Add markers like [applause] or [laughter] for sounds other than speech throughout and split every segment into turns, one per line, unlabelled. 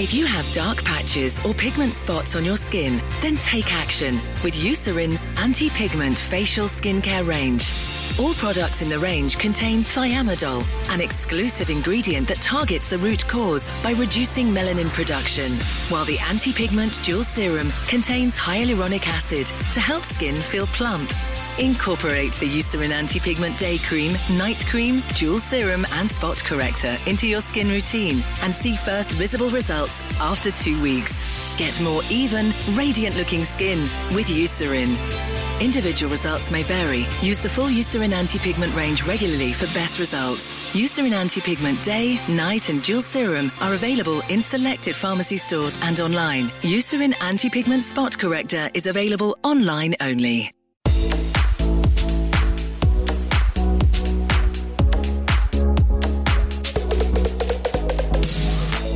If you have dark patches or pigment spots on your skin, then take action with Eucerin's anti-pigment facial skincare range. All products in the range contain thiamidol, an exclusive ingredient that targets the root cause by reducing melanin production, while the anti-pigment dual serum contains hyaluronic acid to help skin feel plump. Incorporate the Eucerin Anti-Pigment Day Cream, Night Cream, Dual Serum and Spot Corrector into your skin routine and see first visible results after two weeks. Get more even, radiant-looking skin with Eucerin. Individual results may vary. Use the full Eucerin Anti-Pigment range regularly for best results. Eucerin Anti-Pigment Day, Night and Dual Serum are available in selected pharmacy stores and online. Eucerin Anti-Pigment Spot Corrector is available online only.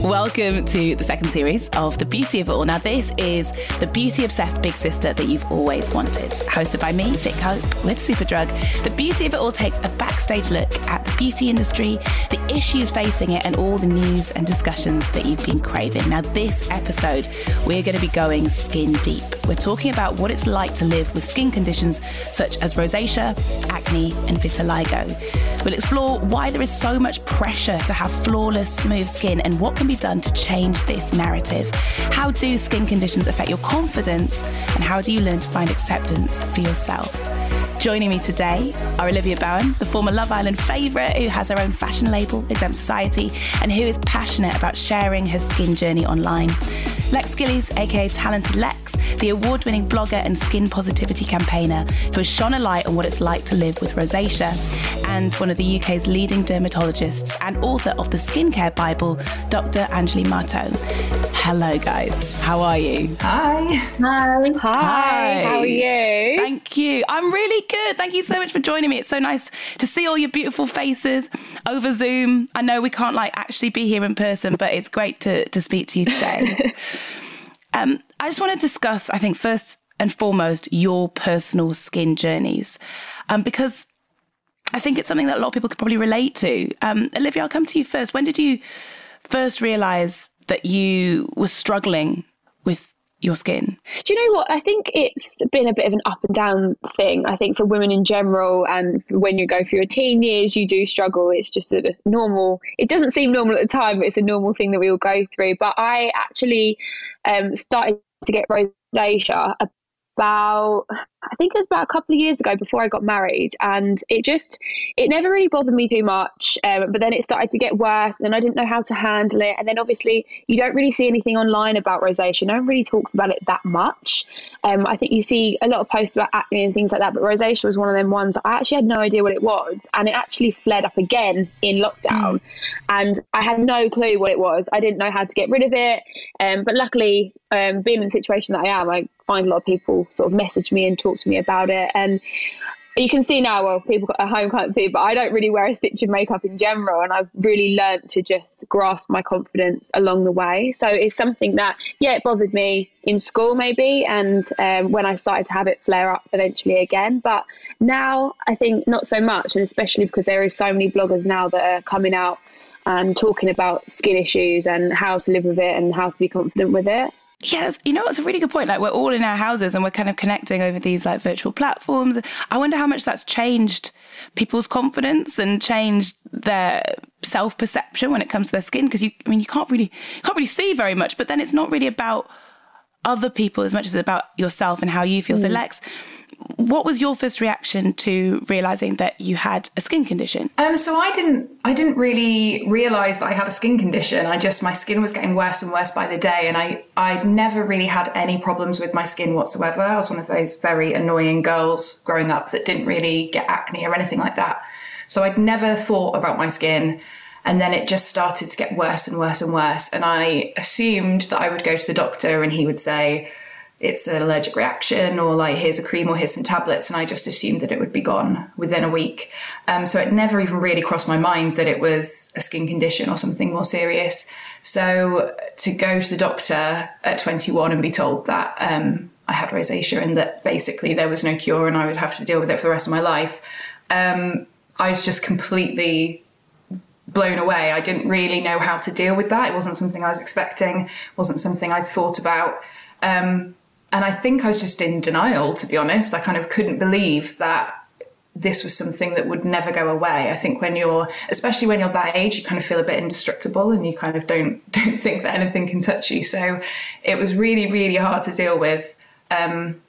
Welcome to the second series of The Beauty of It All. Now, this is the beauty obsessed big sister that you've always wanted. Hosted by me, Vic Hope, with Superdrug. The Beauty of It All takes a backstage look at the beauty industry, the issues facing it, and all the news and discussions that you've been craving. Now, this episode, we're going to be going skin deep. We're talking about what it's like to live with skin conditions such as rosacea, acne, and vitiligo. We'll explore why there is so much pressure to have flawless, smooth skin and what can be done to change this narrative. How do skin conditions affect your confidence and how do you learn to find acceptance for yourself? Joining me today are Olivia Bowen, the former Love Island favourite who has her own fashion label, Exempt Society, and who is passionate about sharing her skin journey online. Lex Gillies, aka Talonted Lex, the award winning blogger and skin positivity campaigner who has shone a light on what it's like to live with rosacea, and one of the UK's leading dermatologists and author of the Skincare Bible, Dr. Anjali Mahto. Hello, guys. How are you?
Hi.
Hi.
Hi.
How are you?
Thank you. I'm really good. Thank you so much for joining me. It's so nice to see all your beautiful faces over Zoom. I know we can't like actually be here in person, but it's great to to speak to you today. [laughs] um, I just want to discuss, I think, first and foremost, your personal skin journeys, um, because I think it's something that a lot of people could probably relate to. Um, Olivia, I'll come to you first. When did you first realize that you were struggling with your skin?
Do you know what? I think it's been a bit of an up and down thing. I think for women in general, and when you go through your teen years, you do struggle. It's just sort of normal. It doesn't seem normal at the time, but it's a normal thing that we all go through. But I actually um, started to get rosacea about I think it was about a couple of years ago before I got married, and it just it never really bothered me too much. Um, but then it started to get worse, and I didn't know how to handle it. And then obviously you don't really see anything online about rosacea. No one really talks about it that much. Um, I think you see a lot of posts about acne and things like that, but rosacea was one of them ones that I actually had no idea what it was, and it actually flared up again in lockdown, and I had no clue what it was. I didn't know how to get rid of it, um, but luckily, um, being in the situation that I am, I find a lot of people sort of message me and talk to me about it. And you can see now, well, people at home can't see, but I don't really wear a stitch of makeup in general. And I've really learnt to just grasp my confidence along the way. So it's something that, yeah, it bothered me in school maybe. And um, when I started to have it flare up eventually again. But now I think not so much. And especially because there are so many bloggers now that are coming out and talking about skin issues and how to live with it and how to be confident with it.
Yes, you know, it's a really good point. Like we're all in our houses and we're kind of connecting over these like virtual platforms. I wonder how much that's changed people's confidence and changed their self perception when it comes to their skin. Because you, I mean, you can't really you can't really see very much, but then it's not really about other people as much as about yourself and how you feel. Mm. So, Lex, what was your first reaction to realizing that you had a skin condition?
Um, so I didn't, I didn't really realize that I had a skin condition. I just, my skin was getting worse and worse by the day, and I, I never really had any problems with my skin whatsoever. I was one of those very annoying girls growing up that didn't really get acne or anything like that. So I'd never thought about my skin. And then it just started to get worse and worse and worse. And I assumed that I would go to the doctor and he would say, it's an allergic reaction or like here's a cream or here's some tablets. And i just assumed that it would be gone within a week. Um, so it never even really crossed my mind that it was a skin condition or something more serious. So to go to the doctor at 21 and be told that um, i had rosacea and that basically there was no cure and i would have to deal with it for the rest of my life um, i was just completely blown away. I didn't really know how to deal with that. It wasn't something I was expecting, wasn't something I'd thought about. Um, and I think I was just in denial, to be honest. I kind of couldn't believe that this was something that would never go away. I think when you're, especially when you're that age, you kind of feel a bit indestructible and you kind of don't [laughs] don't think that anything can touch you. So it was really, really hard to deal with. Um,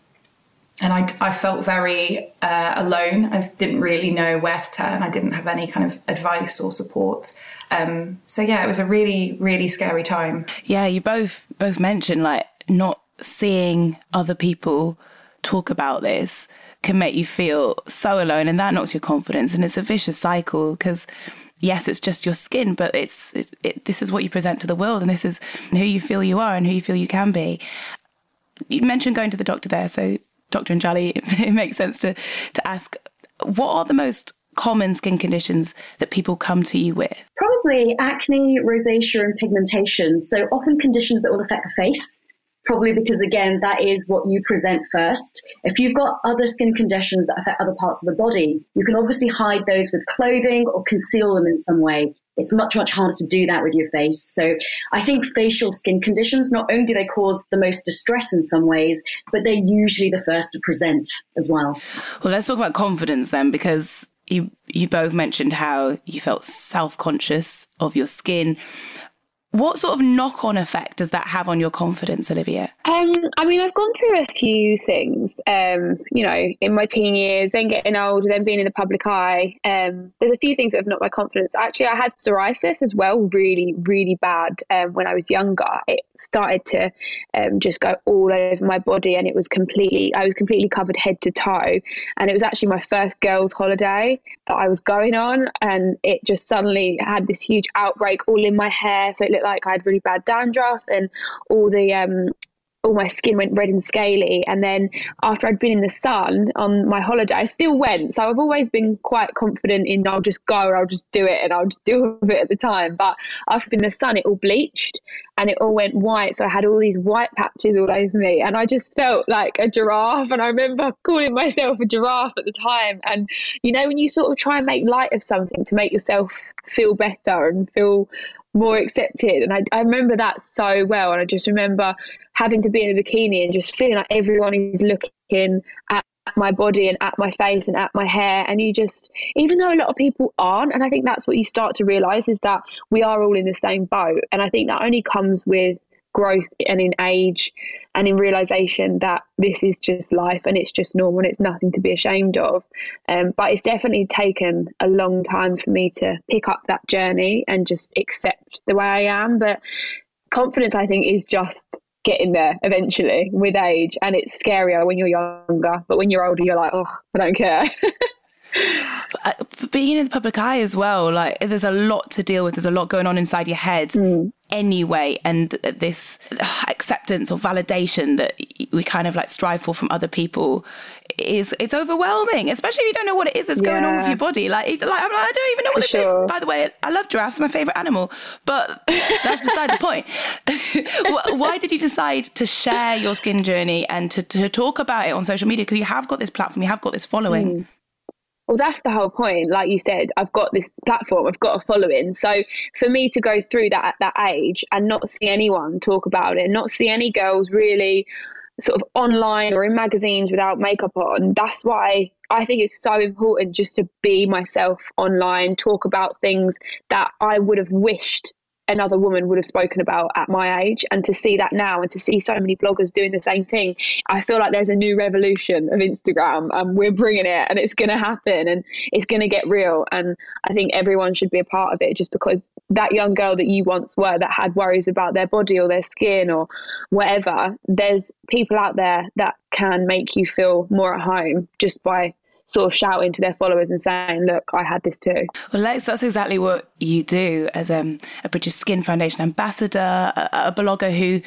and I, I felt very uh, alone. I didn't really know where to turn. I didn't have any kind of advice or support. Um, so yeah, it was a really, really scary time.
Yeah, you both both mentioned like not seeing other people talk about this can make you feel so alone and that knocks your confidence and it's a vicious cycle because yes it's just your skin but it's it, it, this is what you present to the world and this is who you feel you are and who you feel you can be you mentioned going to the doctor there so dr anjali it, it makes sense to to ask what are the most common skin conditions that people come to you with?
Probably acne, rosacea, and pigmentation. So often conditions that will affect the face probably because again that is what you present first if you've got other skin conditions that affect other parts of the body you can obviously hide those with clothing or conceal them in some way it's much much harder to do that with your face. So i think facial skin conditions not only do they cause the most distress in some ways but they're usually the first to present as well.
Well let's talk about confidence then because you you both mentioned how you felt self-conscious of your skin what sort of knock on effect does that have on your confidence, Olivia?
Um, I mean, I've gone through a few things, um, you know, in my teen years, then getting older, then being in the public eye. Um, there's a few things that have knocked my confidence. Actually, I had psoriasis as well, really, really bad um, when I was younger. It started to um, just go all over my body and it was completely i was completely covered head to toe. And it was actually my first girls holiday that i was going on and it just suddenly had this huge outbreak all in my hair. So it looked like i had really bad dandruff and all the um, all my skin went red and scaly. And then after I'd been in the sun on my holiday, I still went. So I've always been quite confident in I'll just go I'll just do it and I'll just deal with it at the time. But after being in the sun, it all bleached and it all went white. So I had all these white patches all over me and I just felt like a giraffe. And I remember calling myself a giraffe at the time. And, you know, when you sort of try and make light of something to make yourself feel better and feel more accepted. And I, I remember that so well. And I just remember having to be in a bikini and just feeling like everyone is looking at my body and at my face and at my hair and you just even though a lot of people aren't and i think that's what you start to realize is that we are all in the same boat and i think that only comes with growth and in age and in realization that this is just life and it's just normal and it's nothing to be ashamed of. Um, but it's definitely taken a long time for me to pick up that journey and just accept the way I am. But confidence, I think, is just getting there eventually with age. And it's scarier when you're younger, but when you're older, you're like, oh, I don't care. [laughs]
Uh, being in the public eye as well, like there's a lot to deal with. There's a lot going on inside your head mm. anyway, and this acceptance or validation that we kind of like strive for from other people is it's overwhelming, especially if you don't know what it is that's yeah. going on with your body. Like, like, like i don't even know what for this sure. is. By the way, I love giraffes; my favorite animal, but that's beside the point. [laughs] Why did you decide to share your skin journey and to, to talk about it on social media? Because you have got this platform, you have got this following. Mm.
Well, that's the whole point. Like you said, I've got this platform, I've got a following. So for me to go through that at that age and not see anyone talk about it, not see any girls really sort of online or in magazines without makeup on, that's why I think it's so important just to be myself online, talk about things that I would have wished another woman would have spoken about at my age. And to see that now and to see so many bloggers doing the same thing i feel like there's a new revolution of instagram and we're bringing it and it's going to happen and it's going to get real. And i think everyone should be a part of it just because that young girl that you once were that had worries about their body or their skin or whatever there's people out there that can make you feel more at home just by sort of shouting to their followers and saying, "Look, I had this too."
Well, Lex, that's exactly what you do as um, a British Skin Foundation ambassador, a, a blogger who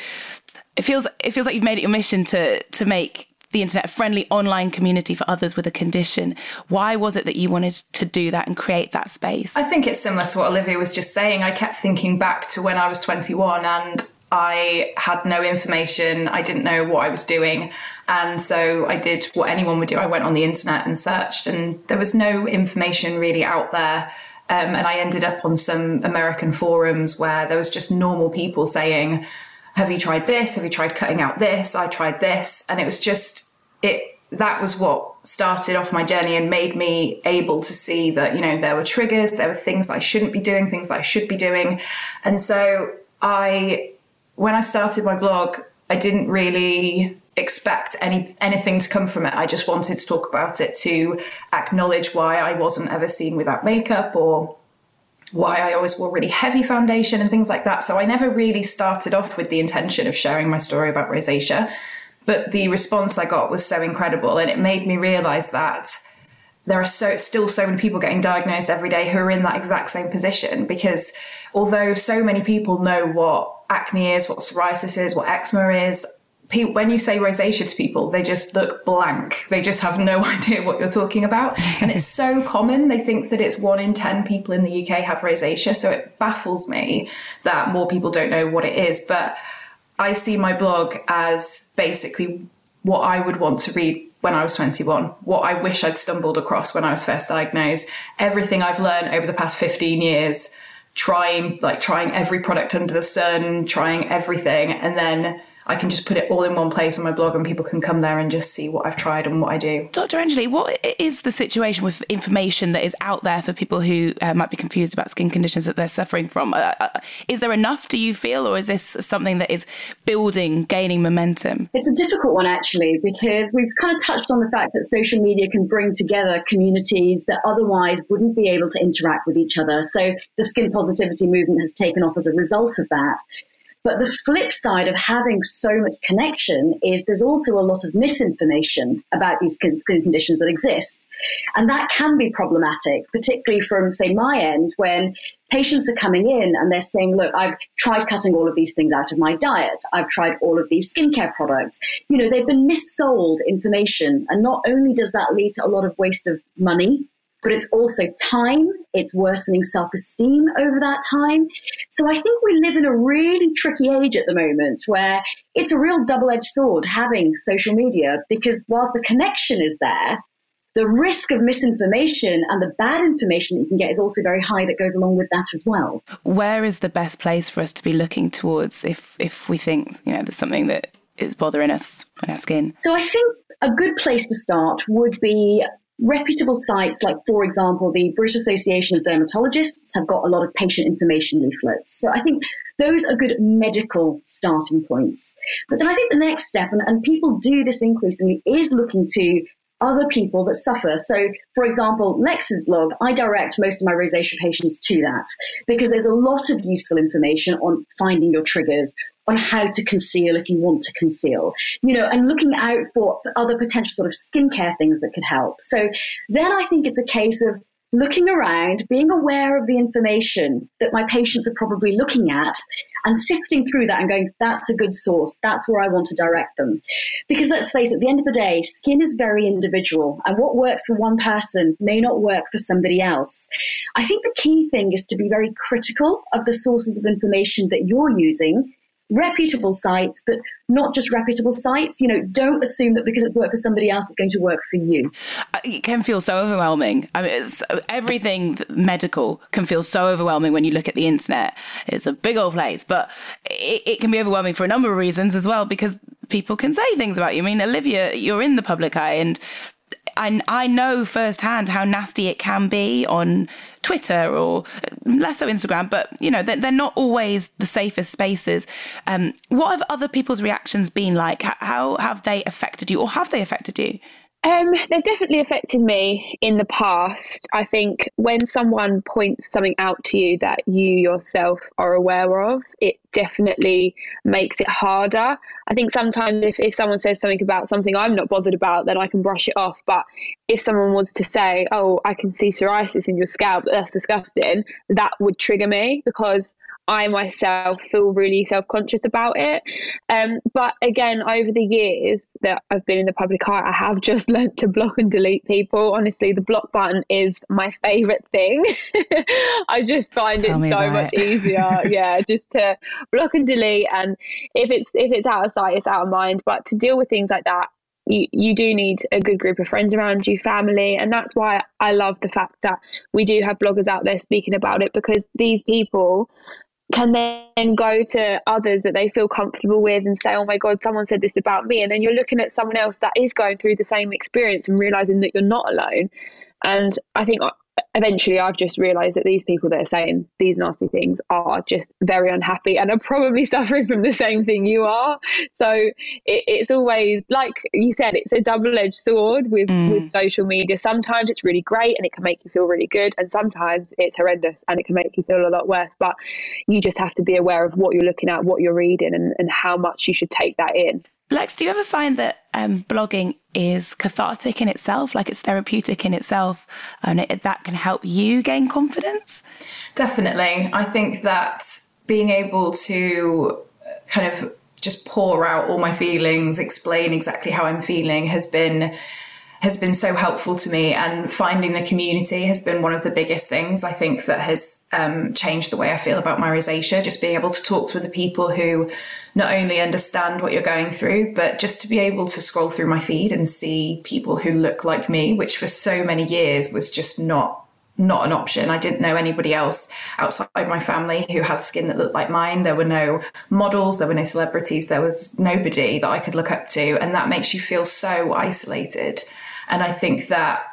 it feels it feels like you've made it your mission to to make the internet a friendly online community for others with a condition. Why was it that you wanted to do that and create that space?
I think it's similar to what Olivia was just saying. I kept thinking back to when I was 21 and I had no information. I didn't know what I was doing. And so I did what anyone would do. I went on the internet and searched, and there was no information really out there Um, and I ended up on some American forums where there was just normal people saying, Have you tried this? Have you tried cutting out this? I tried this. And it was just, it, that was what started off my journey and made me able to see that, you know, there were triggers, there were things that I shouldn't be doing, things that I should be doing. And so I, when I started my blog, I didn't really expect any anything to come from it. I just wanted to talk about it to acknowledge why I wasn't ever seen without makeup or why I always wore really heavy foundation and things like that. So I never really started off with the intention of sharing my story about rosacea. But the response I got was so incredible, and it made me realize that there are so still so many people getting diagnosed every day who are in that exact same position. Because although so many people know what acne is, what psoriasis is, what eczema is, people, when you say rosacea to people, they just look blank. They just have no [laughs] idea what you're talking about. And it's so common. They think that it's one in 10 people in the UK have rosacea. So it baffles me that more people don't know what it is. But I see my blog as basically what I would want to read when I was 21, what I wish I'd stumbled across when I was first diagnosed, everything I've learned over the past 15 years, trying like trying every product under the sun, trying everything and then I can just put it all in one place on my blog and people can come there and just see what I've tried and what I do.
Dr. Anjali, what is the situation with information that is out there for people who uh, might be confused about skin conditions that they're suffering from? Uh, uh, is there enough, do you feel, or is this something that is building, gaining momentum?
It's a difficult one, actually, because we've kind of touched on the fact that social media can bring together communities that otherwise wouldn't be able to interact with each other. So the skin positivity movement has taken off as a result of that. But the flip side of having so much connection is there's also a lot of misinformation about these skin conditions that exist. And that can be problematic, particularly from, say, my end, when patients are coming in and they're saying, look, I've tried cutting all of these things out of my diet. I've tried all of these skincare products. You know, they've been missold information. And not only does that lead to a lot of waste of money but it's also time. It's worsening self esteem over that time. So I think we live in a really tricky age at the moment where it's a real double edged sword having social media because whilst the connection is there, the risk of misinformation and the bad information that you can get is also very high that goes along with that as well.
Where is the best place for us to be looking towards if if we think, you know, there's something that is bothering us on our skin?
So I think a good place to start would be reputable sites like, for example, the British Association of Dermatologists have got a lot of patient information leaflets. So I think those are good medical starting points. But then I think the next step, and, and people do this increasingly, is looking to other people that suffer. So, for example, Lex's blog, I direct most of my rosacea patients to that because there's a lot of useful information on finding your triggers, on how to conceal if you want to conceal, you know, and looking out for other potential sort of skincare things that could help. So then I think it's a case of looking around, being aware of the information that my patients are probably looking at, and sifting through that and going, that's a good source. That's where I want to direct them. Because let's face it, at the end of the day, skin is very individual, and what works for one person may not work for somebody else. I think the key thing is to be very critical of the sources of information that you're using reputable sites, but not just reputable sites. You know, don't assume that because it's worked for somebody else, it's going to work for you.
It can feel so overwhelming. I mean, everything medical can feel so overwhelming when you look at the internet. It's a big old place, but it, it can be overwhelming for a number of reasons as well because people can say things about you. I mean, Olivia, you're in the public eye, and I, I know firsthand how nasty it can be on Twitter or less so Instagram, but you know they're, they're not always the safest spaces. Um, what have other people's reactions been like? How have they affected you, or have they affected you?
Um, they've definitely affected me in the past. I think when someone points something out to you that you yourself are aware of, it definitely makes it harder. I think sometimes if, if someone says something about something I'm not bothered about, then I can brush it off. But if someone was to say, Oh, I can see psoriasis in your scalp, that's disgusting, that would trigger me because I myself feel really self conscious about it. Um, but again, over the years that I've been in the public eye, I have just [laughs] learned to block and delete people. Honestly, the block button is my favorite thing. [laughs] I just find Tell it so much it. easier. [laughs] yeah, just to block and delete. And if it's if it's out of sight, it's out of mind. But to deal with things like that, you, you do need a good group of friends around you, family. And that's why I love the fact that we do have bloggers out there speaking about it because these people can then go to others that they feel comfortable with and say, oh my God, someone said this about me. And then you're looking at someone else that is going through the same experience and realizing that you're not alone. And I think eventually I've just realized that these people that are saying these nasty things are just very unhappy and are probably [laughs] suffering from the same thing you are. So it, it's always like you said, it's a double edged sword with, mm. with social media. Sometimes it's really great and it can make you feel really good, and sometimes it's horrendous and it can make you feel a lot worse. But you just have to be aware of what you're looking at, what you're reading, and, and how much you should take that in.
Lex, do you ever find that um, blogging is cathartic in itself, like it's therapeutic in itself, and it, that can help you gain confidence?
Definitely. I think that being able to uh, kind of just pour out all my feelings, explain exactly how I'm feeling has been has been so helpful to me and finding the community has been one of the biggest things i think that has um, changed the way i feel about my rosacea just being able to talk to other people who not only understand what you're going through but just to be able to scroll through my feed and see people who look like me which for so many years was just not not an option. I didn't know anybody else outside my family who had skin that looked like mine. There were no models, there were no celebrities, there was nobody that I could look up to. And that makes you feel so isolated. And I think that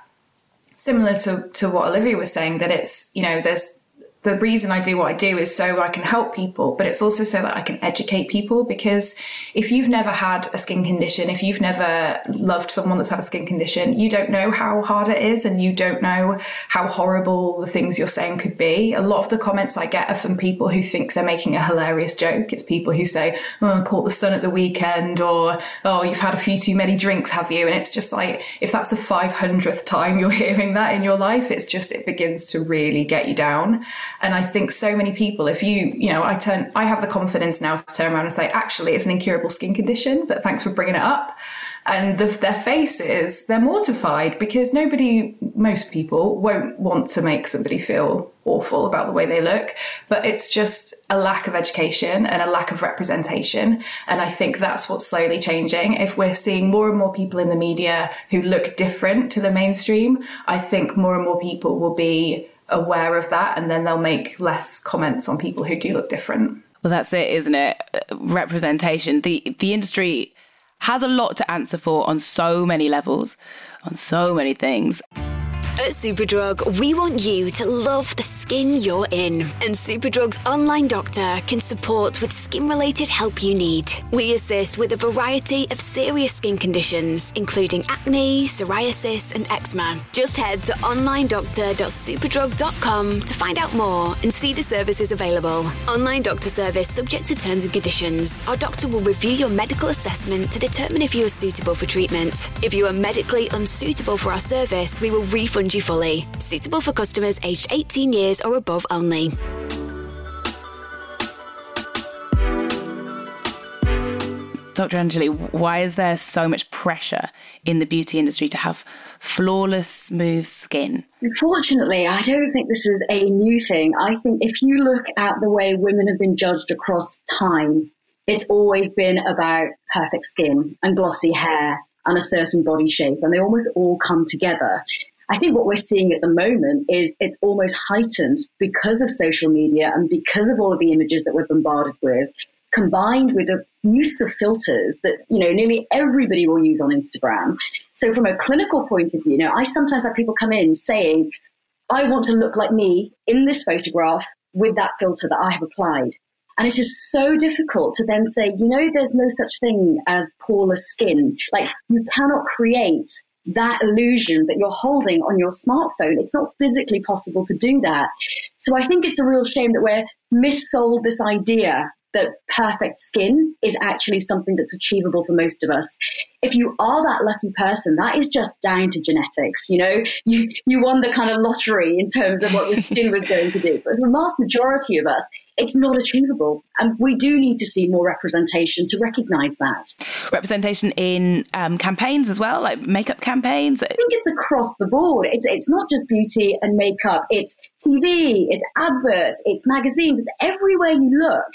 similar to, to what Olivia was saying, that it's, you know, there's the reason I do what I do is so I can help people, but it's also so that I can educate people. Because if you've never had a skin condition, if you've never loved someone that's had a skin condition, you don't know how hard it is and you don't know how horrible the things you're saying could be. A lot of the comments I get are from people who think they're making a hilarious joke. It's people who say, Oh, I caught the sun at the weekend, or Oh, you've had a few too many drinks, have you? And it's just like, if that's the 500th time you're [laughs] hearing that in your life, it's just, it begins to really get you down. And I think so many people, if you, you know, I turn, I have the confidence now to turn around and say, actually, it's an incurable skin condition, but thanks for bringing it up. And the, their faces, they're mortified because nobody, most people won't want to make somebody feel awful about the way they look, but it's just a lack of education and a lack of representation. And I think that's what's slowly changing. If we're seeing more and more people in the media who look different to the mainstream, I think more and more people will be aware of that and then they'll make less comments on people who do look different.
Well, that's it, isn't it? Representation. The the industry has a lot to answer for on so many levels, on so many things.
At Superdrug, we want you to love the skin you're in, and Superdrug's online doctor can support with skin related help you need. We assist with a variety of serious skin conditions, including acne, psoriasis, and eczema. Just head to onlinedoctor.superdrug.com to find out more and see the services available. Online doctor service subject to terms and conditions. Our doctor will review your medical assessment to determine if you are suitable for treatment. If you are medically unsuitable for our service, we will refund fund you fully. Suitable for customers aged 18 years or above only.
Dr. Anjali, why is there so much pressure in the beauty industry to have flawless, smooth skin?
Unfortunately, I don't think this is a new thing. I think if you look at the way women have been judged across time, it's always been about perfect skin and glossy hair and a certain body shape, and they almost all come together. I think what we're seeing at the moment is it's almost heightened because of social media and because of all of the images that we're bombarded with, combined with the use of filters that you know nearly everybody will use on Instagram. So from a clinical point of view, you know, I sometimes have people come in saying, "I want to look like me in this photograph with that filter that I have applied." And it is so difficult to then say, you know, there's no such thing as poreless skin. Like you cannot create that illusion that you're holding on your smartphone. It's not physically possible to do that. So I think it's a real shame that we're missold this idea that perfect skin is actually something that's achievable for most of us. If you are that lucky person, that is just down to genetics. You know, you, you won the kind of lottery in terms of what your [laughs] skin was going to do. But the vast majority of us, it's not achievable. And we do need to see more representation to recognize that.
Representation in um, campaigns as well, like makeup campaigns?
I think it's across the board. It's, it's not just beauty and makeup, it's TV, it's adverts, it's magazines, it's everywhere you look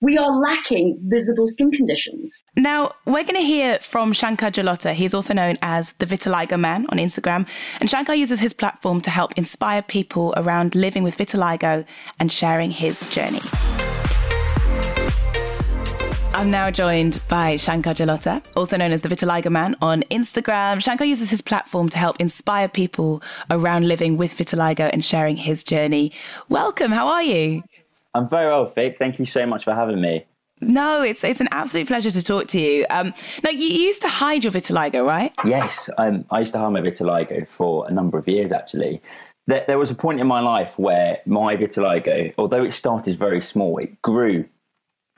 we are lacking visible skin conditions.
Now, we're going to hear from Shankar Jalota. He's also known as the Vitiligo Man on Instagram. And Shankar uses his platform to help inspire people around living with vitiligo and sharing his journey. I'm now joined by Shankar Jalota, also known as the Vitiligo Man on Instagram. Shankar uses his platform to help inspire people around living with vitiligo and sharing his journey. Welcome, how are you?
I'm very well, Vic. Thank you so much for having me.
No, it's it's an absolute pleasure to talk to you. Um, now, you used to hide your vitiligo, right?
Yes, um, I used to hide my vitiligo for a number of years, actually. There, there was a point in my life where my vitiligo, although it started very small, it grew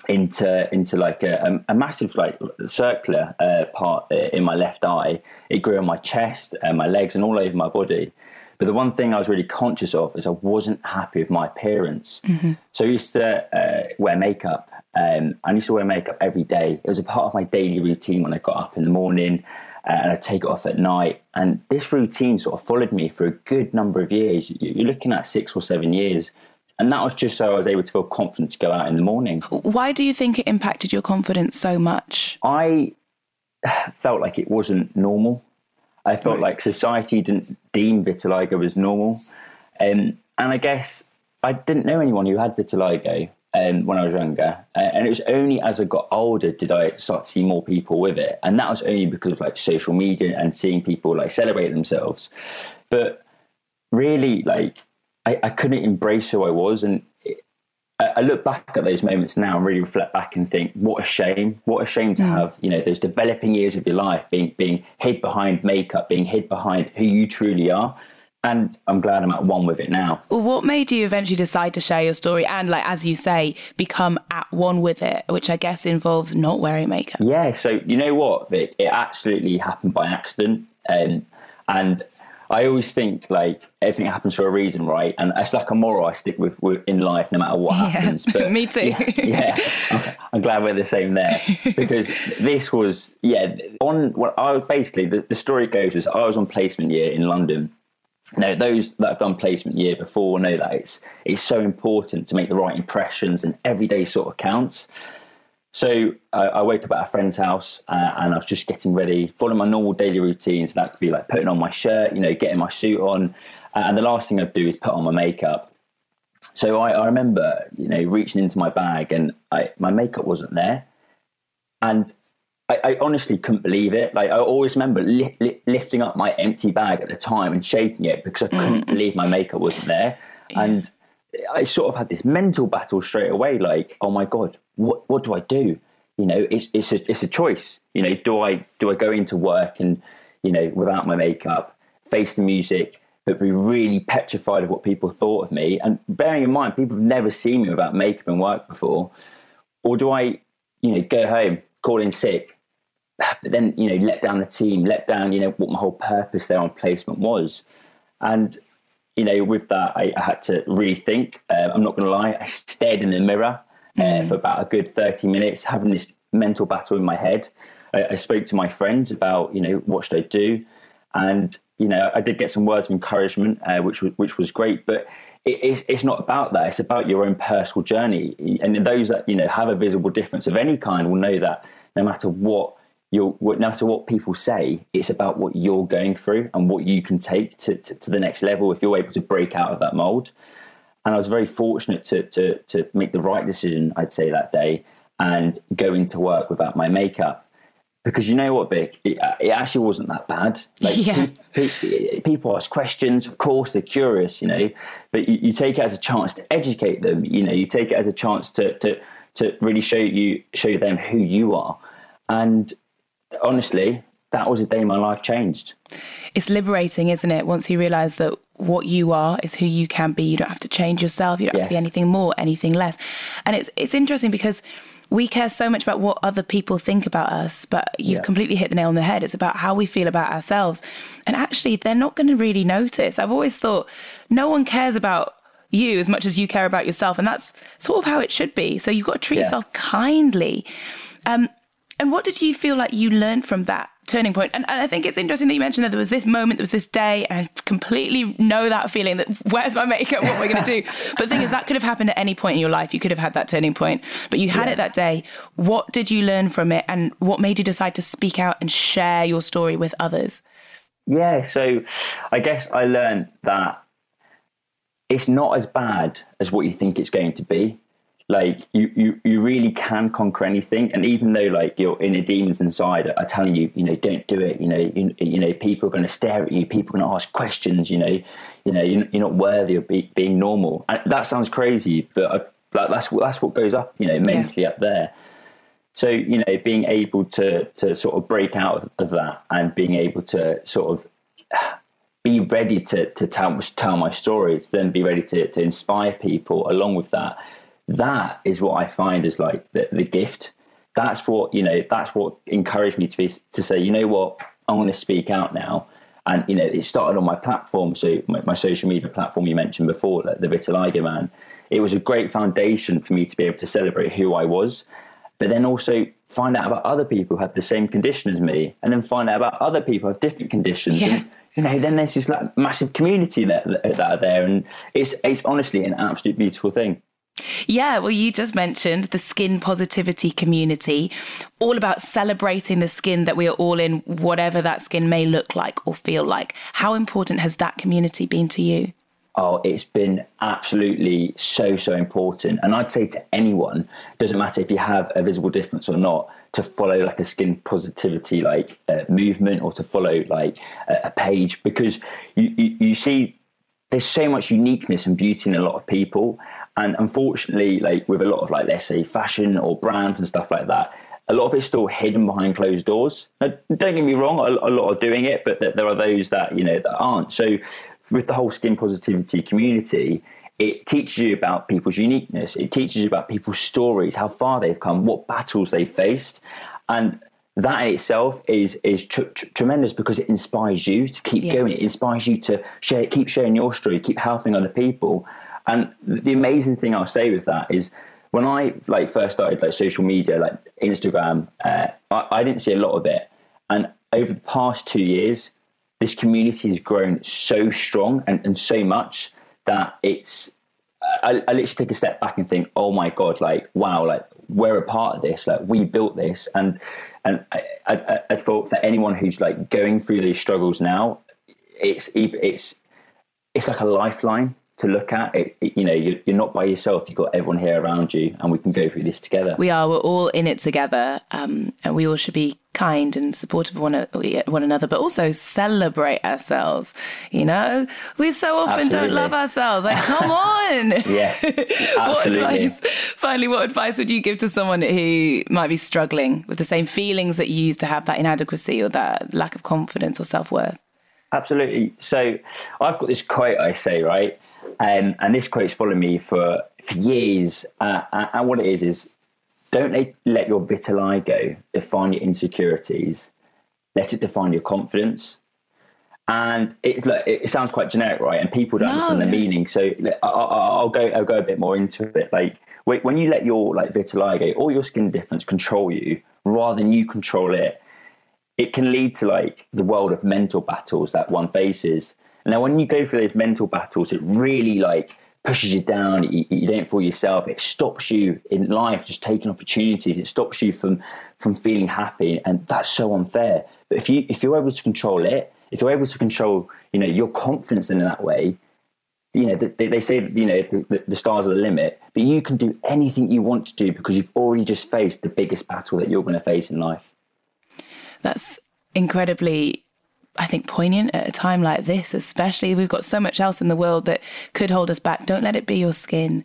into into like a, a massive like circular uh, part in my left eye. It grew on my chest and my legs and all over my body. But the one thing I was really conscious of is I wasn't happy with my appearance. Mm-hmm. So I used to uh, wear makeup. Um, I used to wear makeup every day. It was a part of my daily routine when I got up in the morning uh, and I'd take it off at night. And this routine sort of followed me for a good number of years. You're looking at six or seven years. And that was just so I was able to feel confident to go out in the morning.
Why do you think it impacted your confidence so much?
I [sighs] felt like it wasn't normal. I felt right. like society didn't deem vitiligo as normal. Um, and I guess I didn't know anyone who had vitiligo um, when I was younger. Uh, and it was only as I got older did I start to see more people with it. And that was only because of like social media and seeing people like celebrate themselves. But really, like, I, I couldn't embrace who I was. And I look back at those moments now and really reflect back and think, what a shame! What a shame to mm. have you know those developing years of your life being being hid behind makeup, being hid behind who you truly are. And I'm glad I'm at one with it now.
Well, what made you eventually decide to share your story and, like as you say, become at one with it, which I guess involves not wearing makeup?
Yeah. So you know what, Vic? It absolutely happened by accident, um, and I always think like everything happens for a reason, right? And it's like a moral I stick with, with in life, no matter what yeah, happens.
But [laughs] me too.
Yeah, yeah. I'm glad we're the same there [laughs] because this was yeah on. Well, I was basically the, the story goes is I was on placement year in London. Now, those that have done placement year before know that it's it's so important to make the right impressions and every day sort of counts. So uh, I woke up at a friend's house uh, and I was just getting ready, following my normal daily routines. That could be like putting on my shirt, you know, getting my suit on. Uh, and the last thing I'd do is put on my makeup. So I, I remember, you know, reaching into my bag and I, my makeup wasn't there. And I, I, honestly couldn't believe it. Like I always remember li- li- lifting up my empty bag at the time and shaking it because I couldn't mm. believe my makeup wasn't there. And I sort of had this mental battle straight away, like, oh my god, what what do I do? You know, it's it's a it's a choice. You know, do I do I go into work and you know without my makeup, face the music, but be really petrified of what people thought of me? And bearing in mind, people have never seen me without makeup and work before, or do I, you know, go home, call in sick, but then you know let down the team, let down you know what my whole purpose there on placement was, and you know with that I, I had to really think. Uh, I'm not going to lie, I stared in the mirror uh, mm. for about a good 30 minutes, having this mental battle in my head. I, I, spoke to my friends about, you know, what should I do? And, you know, I did get some words of encouragement, uh, which, was, which was great. But it, it's, it's not about that. It's about your own personal journey. And those that, you know, have a visible difference of any kind will know that no matter what you're, no matter what people say, it's about what you're going through and what you can take to, to, to the next level if you're able to break out of that mold. And I was very fortunate to, to, to make the right decision, I'd say, that day and go into work without my makeup. Because you know what, Vic, it, uh, it actually wasn't that bad. [laughs]
Like, yeah.
pe- pe- people ask questions, of course, they're curious, you know, but you, you, take it as a chance to educate them. You know, you take it as a chance to, to, to really show you show them who you are. And honestly, that was the day my life changed.
It's liberating, isn't it? Once you realize that what you are is who you can be. You don't have to change yourself. You don't yes. have to be anything more, anything less. And it's it's interesting because we care so much about what other people think about us, but you've yeah. completely hit the nail on the head. It's about how we feel about ourselves. And actually, they're not going to really notice. I've always thought no one cares about you as much as you care about yourself. And that's sort of how it should be. So you've got to treat yeah. yourself kindly. Um, and what did you feel like you learned from that turning point. And, and I think it's interesting that you mentioned that there was this moment, there was this day, and I completely know that feeling that [laughs] where's my makeup? What am I going to do? [laughs] but the thing is, that could have happened at any point in your life. You could have had that turning point, but you had yeah. it that day. What did you learn from it? And what made you decide to speak out and share your story with others?
Yeah, so I guess I learned that it's not as bad as what you think it's going to be like you, you you really can conquer anything. And even though like your inner demons inside are, telling you you know don't do it you know you, you know people are going to stare at you people are going to ask questions you know you know you're, you're not worthy of be, being normal. And that sounds crazy but I, like that's what that's what goes up you know mentally yeah. up there. So you know being able to to sort of break out of that and being able to sort of [sighs] be ready to to tell tell my story to then be ready to to inspire people along with that that is what I find is like the, the gift. That's what you know. That's what encouraged me to be to say, you know what, I want to speak out now. And you know, it started on my platform, so my, my social media platform you mentioned before, like the Vitiligo Man. It was a great foundation for me to be able to celebrate who I was, but then also find out about other people who had the same condition as me, and then find out about other people who have different conditions. Yeah. And, you know, then there's this like massive community that, that are there, and it's it's honestly an absolute beautiful thing.
Yeah, well, you just mentioned the skin positivity community, all about celebrating the skin that we are all in, whatever that skin may look like or feel like. How important has that community been to you?
Oh, it's been absolutely so, so important. And I'd say to anyone, doesn't matter if you have a visible difference or not, to follow like a skin positivity like uh, movement or to follow like a, a page because you, you, you see there's so much uniqueness and beauty in a lot of people and unfortunately, like with a lot of like let's say fashion or brands and stuff like that, a lot of it's still hidden behind closed doors. Now, don't get me wrong, a, a lot are doing it, but there are those that you know that aren't. So with the whole skin positivity community, it teaches you about people's uniqueness. It teaches you about people's stories, how far they've come, what battles they've faced, and that in itself is is tr- tr- tremendous because it inspires you to keep yeah. going. It inspires you to share, keep sharing your story, keep helping other people. And the amazing thing I'll say with that is when I like first started like social media, like Instagram, uh, I, I didn't see a lot of it. And over the past two years, this community has grown so strong and, and so much that it's I, I, literally take a step back and think, oh my god, like wow, like we're a part of this, like we built this, and and I, I, I thought for anyone who's like going through these struggles now, it's it's it's like a lifeline to look at. It, it, you know, you're, you're, not by yourself. You've got everyone here around you, and we can go through this together.
We are. We're all in it together, um, and we all should be kind and supportive of one, one another, but also celebrate ourselves. You know, we so often absolutely. don't love ourselves. Like, come [laughs] on.
yes, [laughs] absolutely.
what advice, finally, what advice would you give to someone who might be struggling with the same feelings that you used to have that inadequacy or that lack of confidence or self worth?
Absolutely. So I've got this quote I say, right? Um, and this quote's followed me for, for years. Uh, and what it is is don't let your vitiligo define your insecurities. Let it define your confidence. And it's look, it sounds quite generic, right? And people don't no. understand the meaning. So I'll go, I'll go a bit more into it. Like when you let your like vitiligo or your skin difference control you rather than you control it, it can lead to like the world of mental battles that one faces. Now, when you go through those mental battles, it really like pushes you down. You, you, don't feel yourself. It stops you in life, just taking opportunities. It stops you from from feeling happy, and that's so unfair. But if you if you're able to control it, if you're able to control, you know, your confidence in that way, you know, they, they say you know the, the stars are the limit, but you can do anything you want to do because you've already just faced the biggest battle that you're going to face in life.
That's incredibly I think, poignant at a time like this, especially. We've got so much else in the world that could hold us back. Don't let it be your skin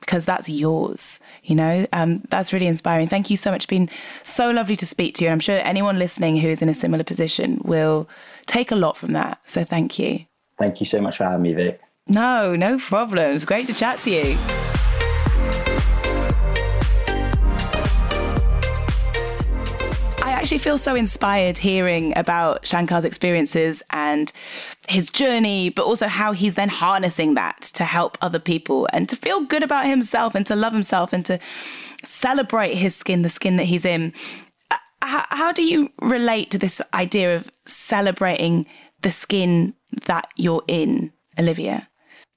because that's yours, you know? Um, that's really inspiring. Thank you so much. It's been so lovely to speak to you. And I'm sure anyone listening who is in a similar position will take a lot from that. So thank you.
Thank you so much for having me, Vic.
No, no problems. Great to chat to you. Actually feel so inspired hearing about Shankar's experiences and his journey, but also how he's then harnessing that to help other people and to feel good about himself and to love himself and to celebrate his skin, the skin that he's in. Uh, how, how do you relate to this idea of celebrating the skin that you're in, Olivia?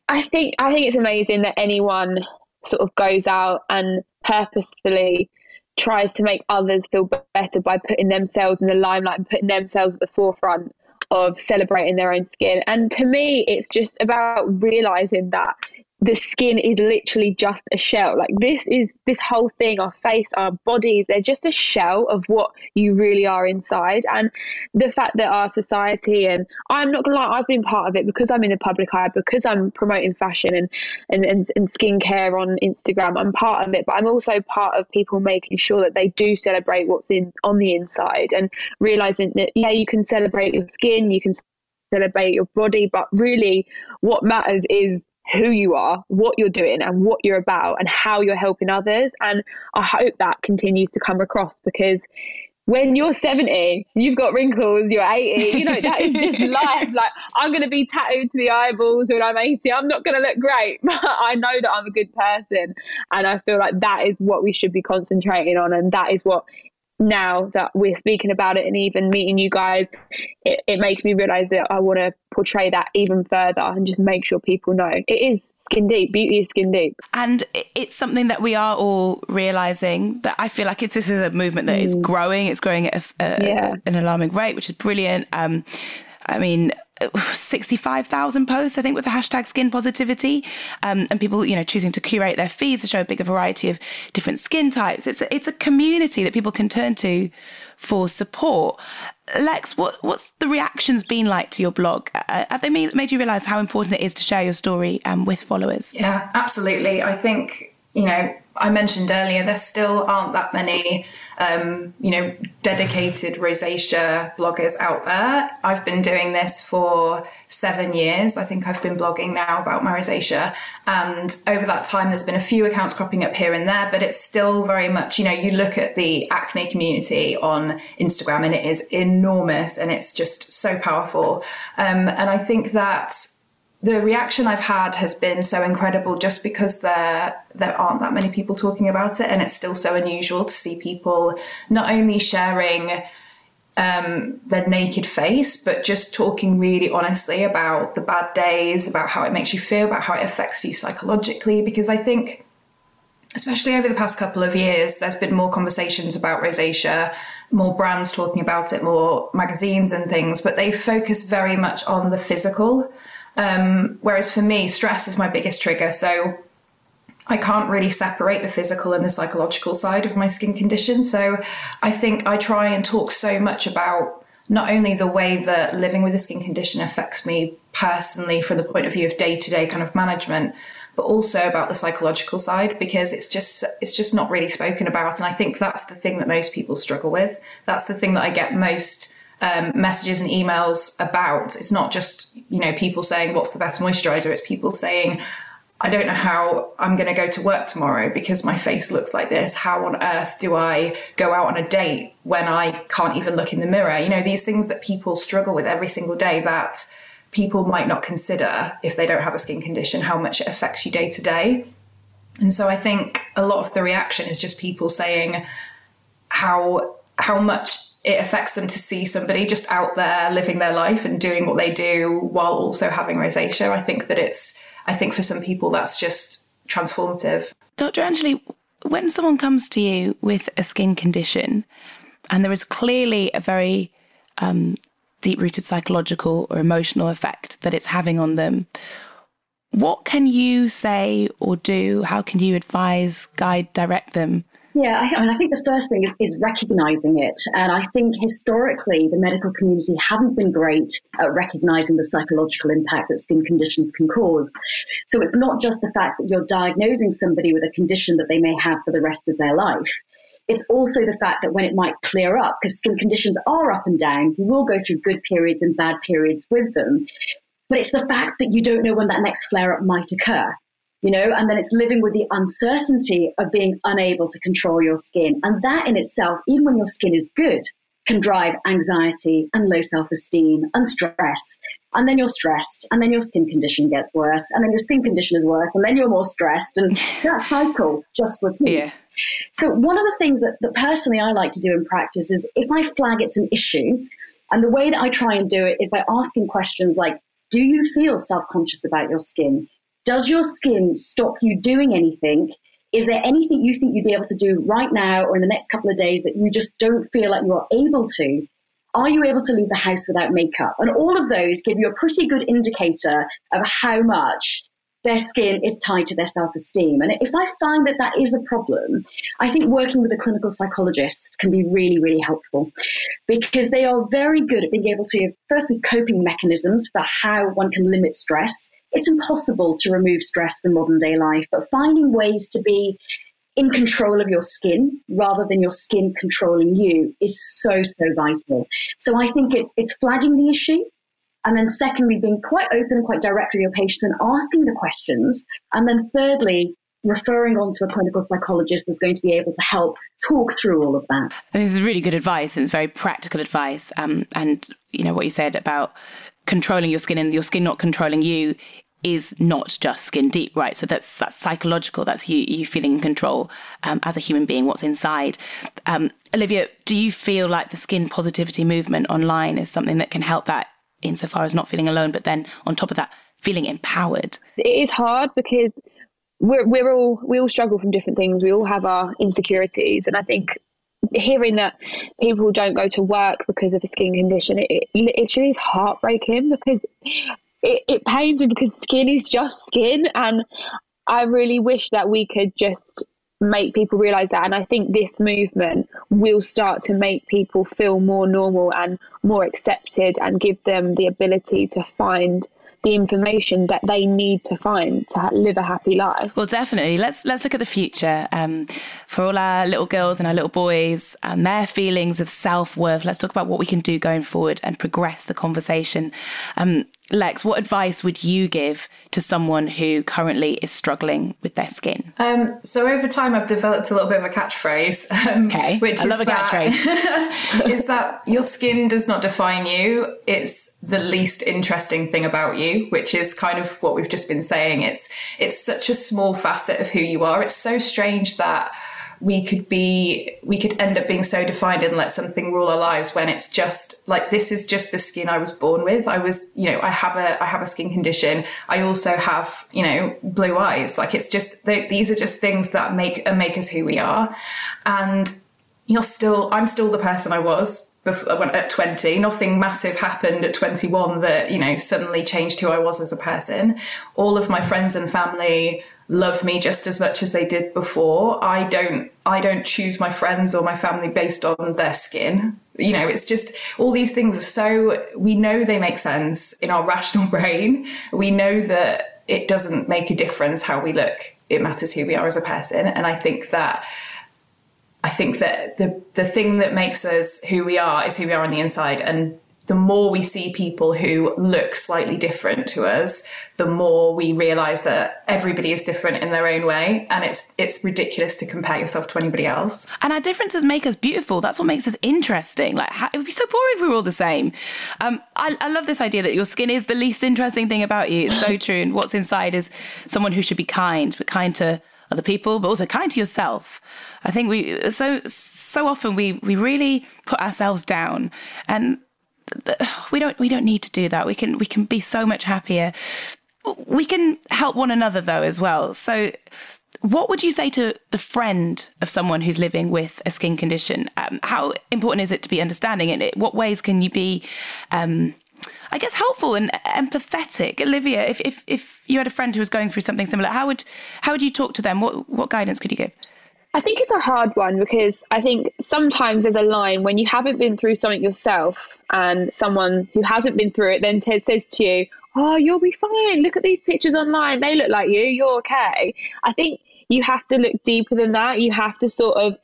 I think I think it's amazing that anyone sort of goes out and purposefully tries to make others feel better by putting themselves in the limelight and putting themselves at the forefront of celebrating their own skin. And to me, it's just about realizing that the skin is literally just a shell. Like this is this whole thing, our face, our bodies, they're just a shell of what you really are inside. And the fact that our society and I'm not gonna lie, I've been part of it because I'm in the public eye, because I'm promoting fashion and and, and, and skincare on Instagram. I'm part of it, but I'm also part of people making sure that they do celebrate what's in on the inside and realizing that yeah, you can celebrate your skin, you can celebrate your body, but really what matters is who you are, what you're doing, and what you're about, and how you're helping others. And I hope that continues to come across because when you're 70, you've got wrinkles, you're 80, you know, that is just [laughs] life. Like, I'm going to be tattooed to the eyeballs when I'm 80. I'm not going to look great, [laughs] but I know that I'm a good person. And I feel like that is what we should be concentrating on. And that is what now that we're speaking about it and even meeting you guys, it, it makes me realize that I want to portray that even further and just make sure people know it is skin deep. Beauty is skin deep.
And it's something that we are all realizing that I feel like this is a movement that mm. is growing. It's growing at a, a, yeah. an alarming rate, which is brilliant. Um, I mean, 65,000 posts, I think, with the hashtag skin positivity, um, and people, you know, choosing to curate their feeds to show a bigger variety of different skin types. It's a, it's a community that people can turn to for support. Lex, what, what's the reactions been like to your blog? Uh, have they made, made you realise how important it is to share your story um, with followers?
Yeah, absolutely. I think, you know, I mentioned earlier, there still aren't that many um, you know, dedicated rosacea bloggers out there. I've been doing this for seven years. I think I've been blogging now about my rosacea. And over that time, there's been a few accounts cropping up here and there, but it's still very much, you know, you look at the acne community on Instagram and it is enormous and it's just so powerful. Um, and I think that the reaction I've had has been so incredible just because there there aren't that many people talking about it and it's still so unusual to see people not only sharing um, their naked face but just talking really honestly about the bad days about how it makes you feel about how it affects you psychologically because I think especially over the past couple of years there's been more conversations about rosacea more brands talking about it more magazines and things but they focus very much on the physical um, whereas for me, stress is my biggest trigger. So I can't really separate the physical and the psychological side of my skin condition. So I think I try and talk so much about not only the way that living with a skin condition affects me personally from the point of view of day to day kind of management, but also about the psychological side because it's just it's just not really spoken about. And I think that's the thing that most people struggle with. That's the thing that I get most um, messages and emails about. It's not just you know people saying what's the best moisturizer. It's people saying I don't know how I'm going to go to work tomorrow because my face looks like this. How on earth do I go out on a date when I can't even look in the mirror? You know these things that people struggle with every single day that people might not consider if they don't have a skin condition how much it affects you day to day. And so I think a lot of the reaction is just people saying how how much it affects them to see somebody just out there living their life and doing what they do while also having rosacea. I think that it's, I think for some people that's just transformative.
Dr. Anjali, when someone comes to you with a skin condition and there is clearly a very um, deep rooted psychological or emotional effect that it's having on them, what can you say or do? How can you advise, guide, direct them
yeah, I, I, mean, I think the first thing is, is recognizing it. And I think historically, the medical community haven't been great at recognizing the psychological impact that skin conditions can cause. So it's not just the fact that you're diagnosing somebody with a condition that they may have for the rest of their life. It's also the fact that when it might clear up, because skin conditions are up and down, you will go through good periods and bad periods with them. But it's the fact that you don't know when that next flare up might occur you know, and then it's living with the uncertainty of being unable to control your skin. And that in itself, even when your skin is good, can drive anxiety and low self esteem and stress. And then you're stressed, and then your skin condition gets worse, and then your skin condition is worse, and then you're more stressed, and [laughs] that cycle just repeats. Yeah. So, one of the things that, that personally I like to do in practice is if I flag it's an issue, and the way that I try and do it is by asking questions like, Do you feel self conscious about your skin? Does your skin stop you doing anything? Is there anything you think you'd be able to do right now or in the next couple of days that you just don't feel like you're able to? Are you able to leave the house without makeup? And all of those give you a pretty good indicator of how much their skin is tied to their self esteem. And if I find that that is a problem, I think working with a clinical psychologist can be really, really helpful because they are very good at being able to, firstly, coping mechanisms for how one can limit stress. It's impossible to remove stress from modern day life, but finding ways to be in control of your skin rather than your skin controlling you is so so vital. So I think it's it's flagging the issue and then secondly being quite open and quite direct with your patients and asking the questions and then thirdly referring on to a clinical psychologist that's going to be able to help talk through all of that.
This is really good advice and it's very practical advice. Um, and you know what you said about controlling your skin and your skin not controlling you is not just skin deep, right? So that's that's psychological. That's you you feeling in control um, as a human being, what's inside. Um, Olivia, do you feel like the skin positivity movement online is something that can help that insofar as not feeling alone, but then on top of that, feeling empowered?
It is hard because we're we're all we all struggle from different things. We all have our insecurities, and I think hearing that people don't go to work because of a skin condition, it, it literally is heartbreaking because it, it pains me because skin is just skin. And I really wish that we could just make people realize that. And I think this movement will start to make people feel more normal and more accepted and give them the ability to find the information that they need to find to live a happy life.
Well, definitely. Let's let's look at the future um, for all our little girls and our little boys and their feelings of self worth. Let's talk about what we can do going forward and progress the conversation. Um, Lex, what advice would you give to someone who currently is struggling with their skin?
Um, so over time, I've developed a little bit of a catchphrase.
Um, okay, which I love a that,
catchphrase. [laughs] is that your skin does not define you; it's the least interesting thing about you, which is kind of what we've just been saying. It's it's such a small facet of who you are. It's so strange that we could be we could end up being so defined and let something rule our lives when it's just like this is just the skin I was born with. I was, you know, I have a I have a skin condition. I also have, you know, blue eyes. Like it's just they, these are just things that make uh, make us who we are. And you're still I'm still the person I was before, at 20 nothing massive happened at 21 that you know suddenly changed who I was as a person all of my friends and family love me just as much as they did before. I don't I don't choose my friends or my family based on their skin. You know, it's just all these things are so we know they make sense in our [laughs] rational brain. We know that it doesn't make a difference how we look. It matters who we are as a person. And I think that I think that the the thing that makes us who we are is who we are on the inside. And the more we see people who look slightly different to us, the more we realize that everybody is different in their own way, and it's it's ridiculous to compare yourself to anybody else.
And our differences make us beautiful. That's what makes us interesting. Like it would be so boring if we were all the same. Um, I, I love this idea that your skin is the least interesting thing about you. It's so [laughs] true. And what's inside is someone who should be kind, but kind to other people, but also kind to yourself. I think we so so often we we really put ourselves down and we don't we don't need to do that. We can we can be so much happier. We can help one another though as well. So what would you say to the friend of someone who's living with a skin condition? Um, how important is it to be understanding it? What ways can you be, um, I guess, helpful and empathetic? Olivia, if, if, if you had a friend who was going through something similar, how would how would you talk to them? What what guidance could you give?
I think it's a hard one because I think sometimes there's a line when you haven't been through something yourself and someone who hasn't been through it then says to you, Oh, you'll be fine. Look at these pictures online. They look like you. You're okay. I think you have to look deeper than that. You have to sort of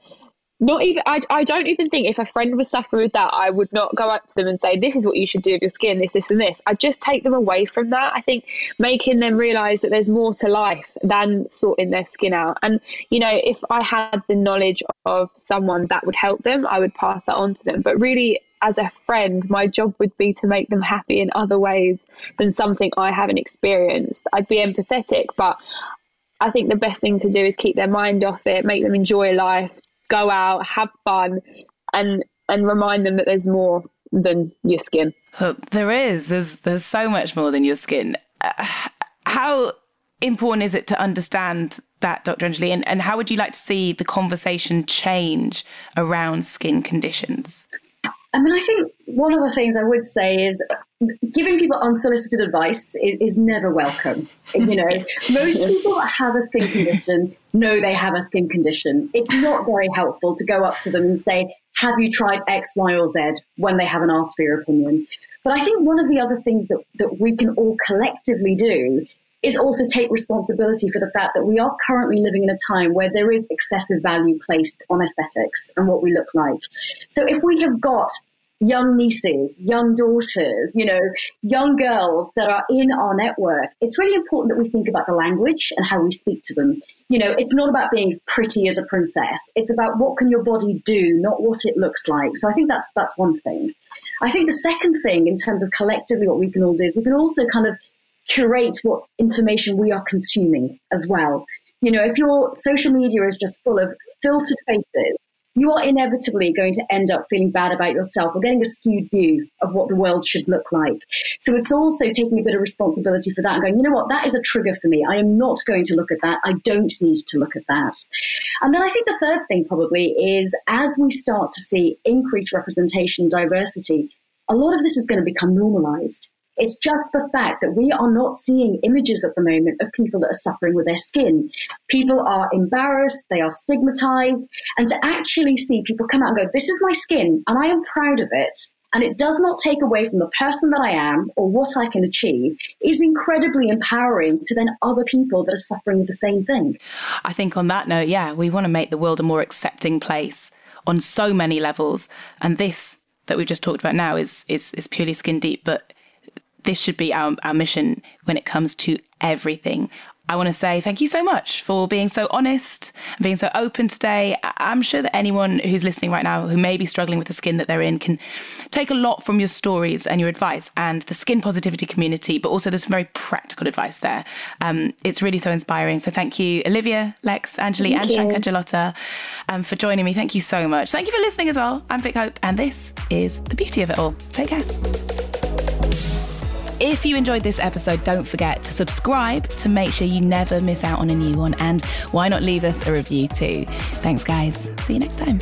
not even I, I don't even think if a friend was suffering with that i would not go up to them and say this is what you should do with your skin this this and this. I just take them away from that i think making them realize that there's more to life than sorting their skin out. And you know if i had the knowledge of someone that would help them i would pass that on to them. But really as a friend my job would be to make them happy in other ways than something i haven't experienced. I'd be empathetic but I think the best thing to do is keep their mind off it, make them enjoy life, go out, have fun, and and remind them that there's more than your skin.
There is. There's there's so much more than your skin. Uh, how important is it to understand that, Dr. Anjali? And, and how would you like to see the conversation change around skin conditions?
I mean, I think one of the things I would say is giving people unsolicited advice is, is never welcome. you mm-hmm. know, most people that have a skin condition know they have a skin condition. It's not very helpful to go up to them and say, Have you tried X, Y, or Z when they haven't asked for your opinion? But I think one of the other things that, that we can all collectively do is also take responsibility for the fact that we are currently living in a time where there is excessive value placed on aesthetics and what we look like. So if we have got young nieces, young daughters, you know, young girls that are in our network, it's really important that we think about the language and how we speak to them. You know, it's not about being pretty as a princess. It's about what can your body do, not what it looks like. So I think that's that's one thing. I think the second thing in terms of collectively what we can all do is we can also kind of curate what information we are consuming as well. You know, if your social media is just full of filtered faces you are inevitably going to end up feeling bad about yourself or getting a skewed view of what the world should look like. So it's also taking a bit of responsibility for that and going, you know what, that is a trigger for me. I am not going to look at that. I don't need to look at that. And then I think the third thing probably is as we start to see increased representation and diversity, a lot of this is going to become normalized. It's just the fact that we are not seeing images at the moment of people that are suffering with their skin. People are embarrassed, they are stigmatized, and to actually see people come out and go, This is my skin, and I am proud of it. And it does not take away from the person that I am or what I can achieve is incredibly empowering to then other people that are suffering the same thing.
I think on that note, yeah, we want to make the world a more accepting place on so many levels. And this that we've just talked about now is is, is purely skin deep, but this should be our, our mission when it comes to everything. I want to say thank you so much for being so honest and being so open today. I'm sure that anyone who's listening right now who may be struggling with the skin that they're in can take a lot from your stories and your advice and the skin positivity community, but also there's some very practical advice there. Um, it's really so inspiring. So thank you, Olivia, Lex, Anjali, thank and you. Shankar Jalota, um, for joining me. Thank you so much. Thank you for listening as well. I'm Vic Hope, and this is the beauty of it all. Take care. If you enjoyed this episode, don't forget to subscribe to make sure you never miss out on a new one. And why not leave us a review too? Thanks, guys. See you next time.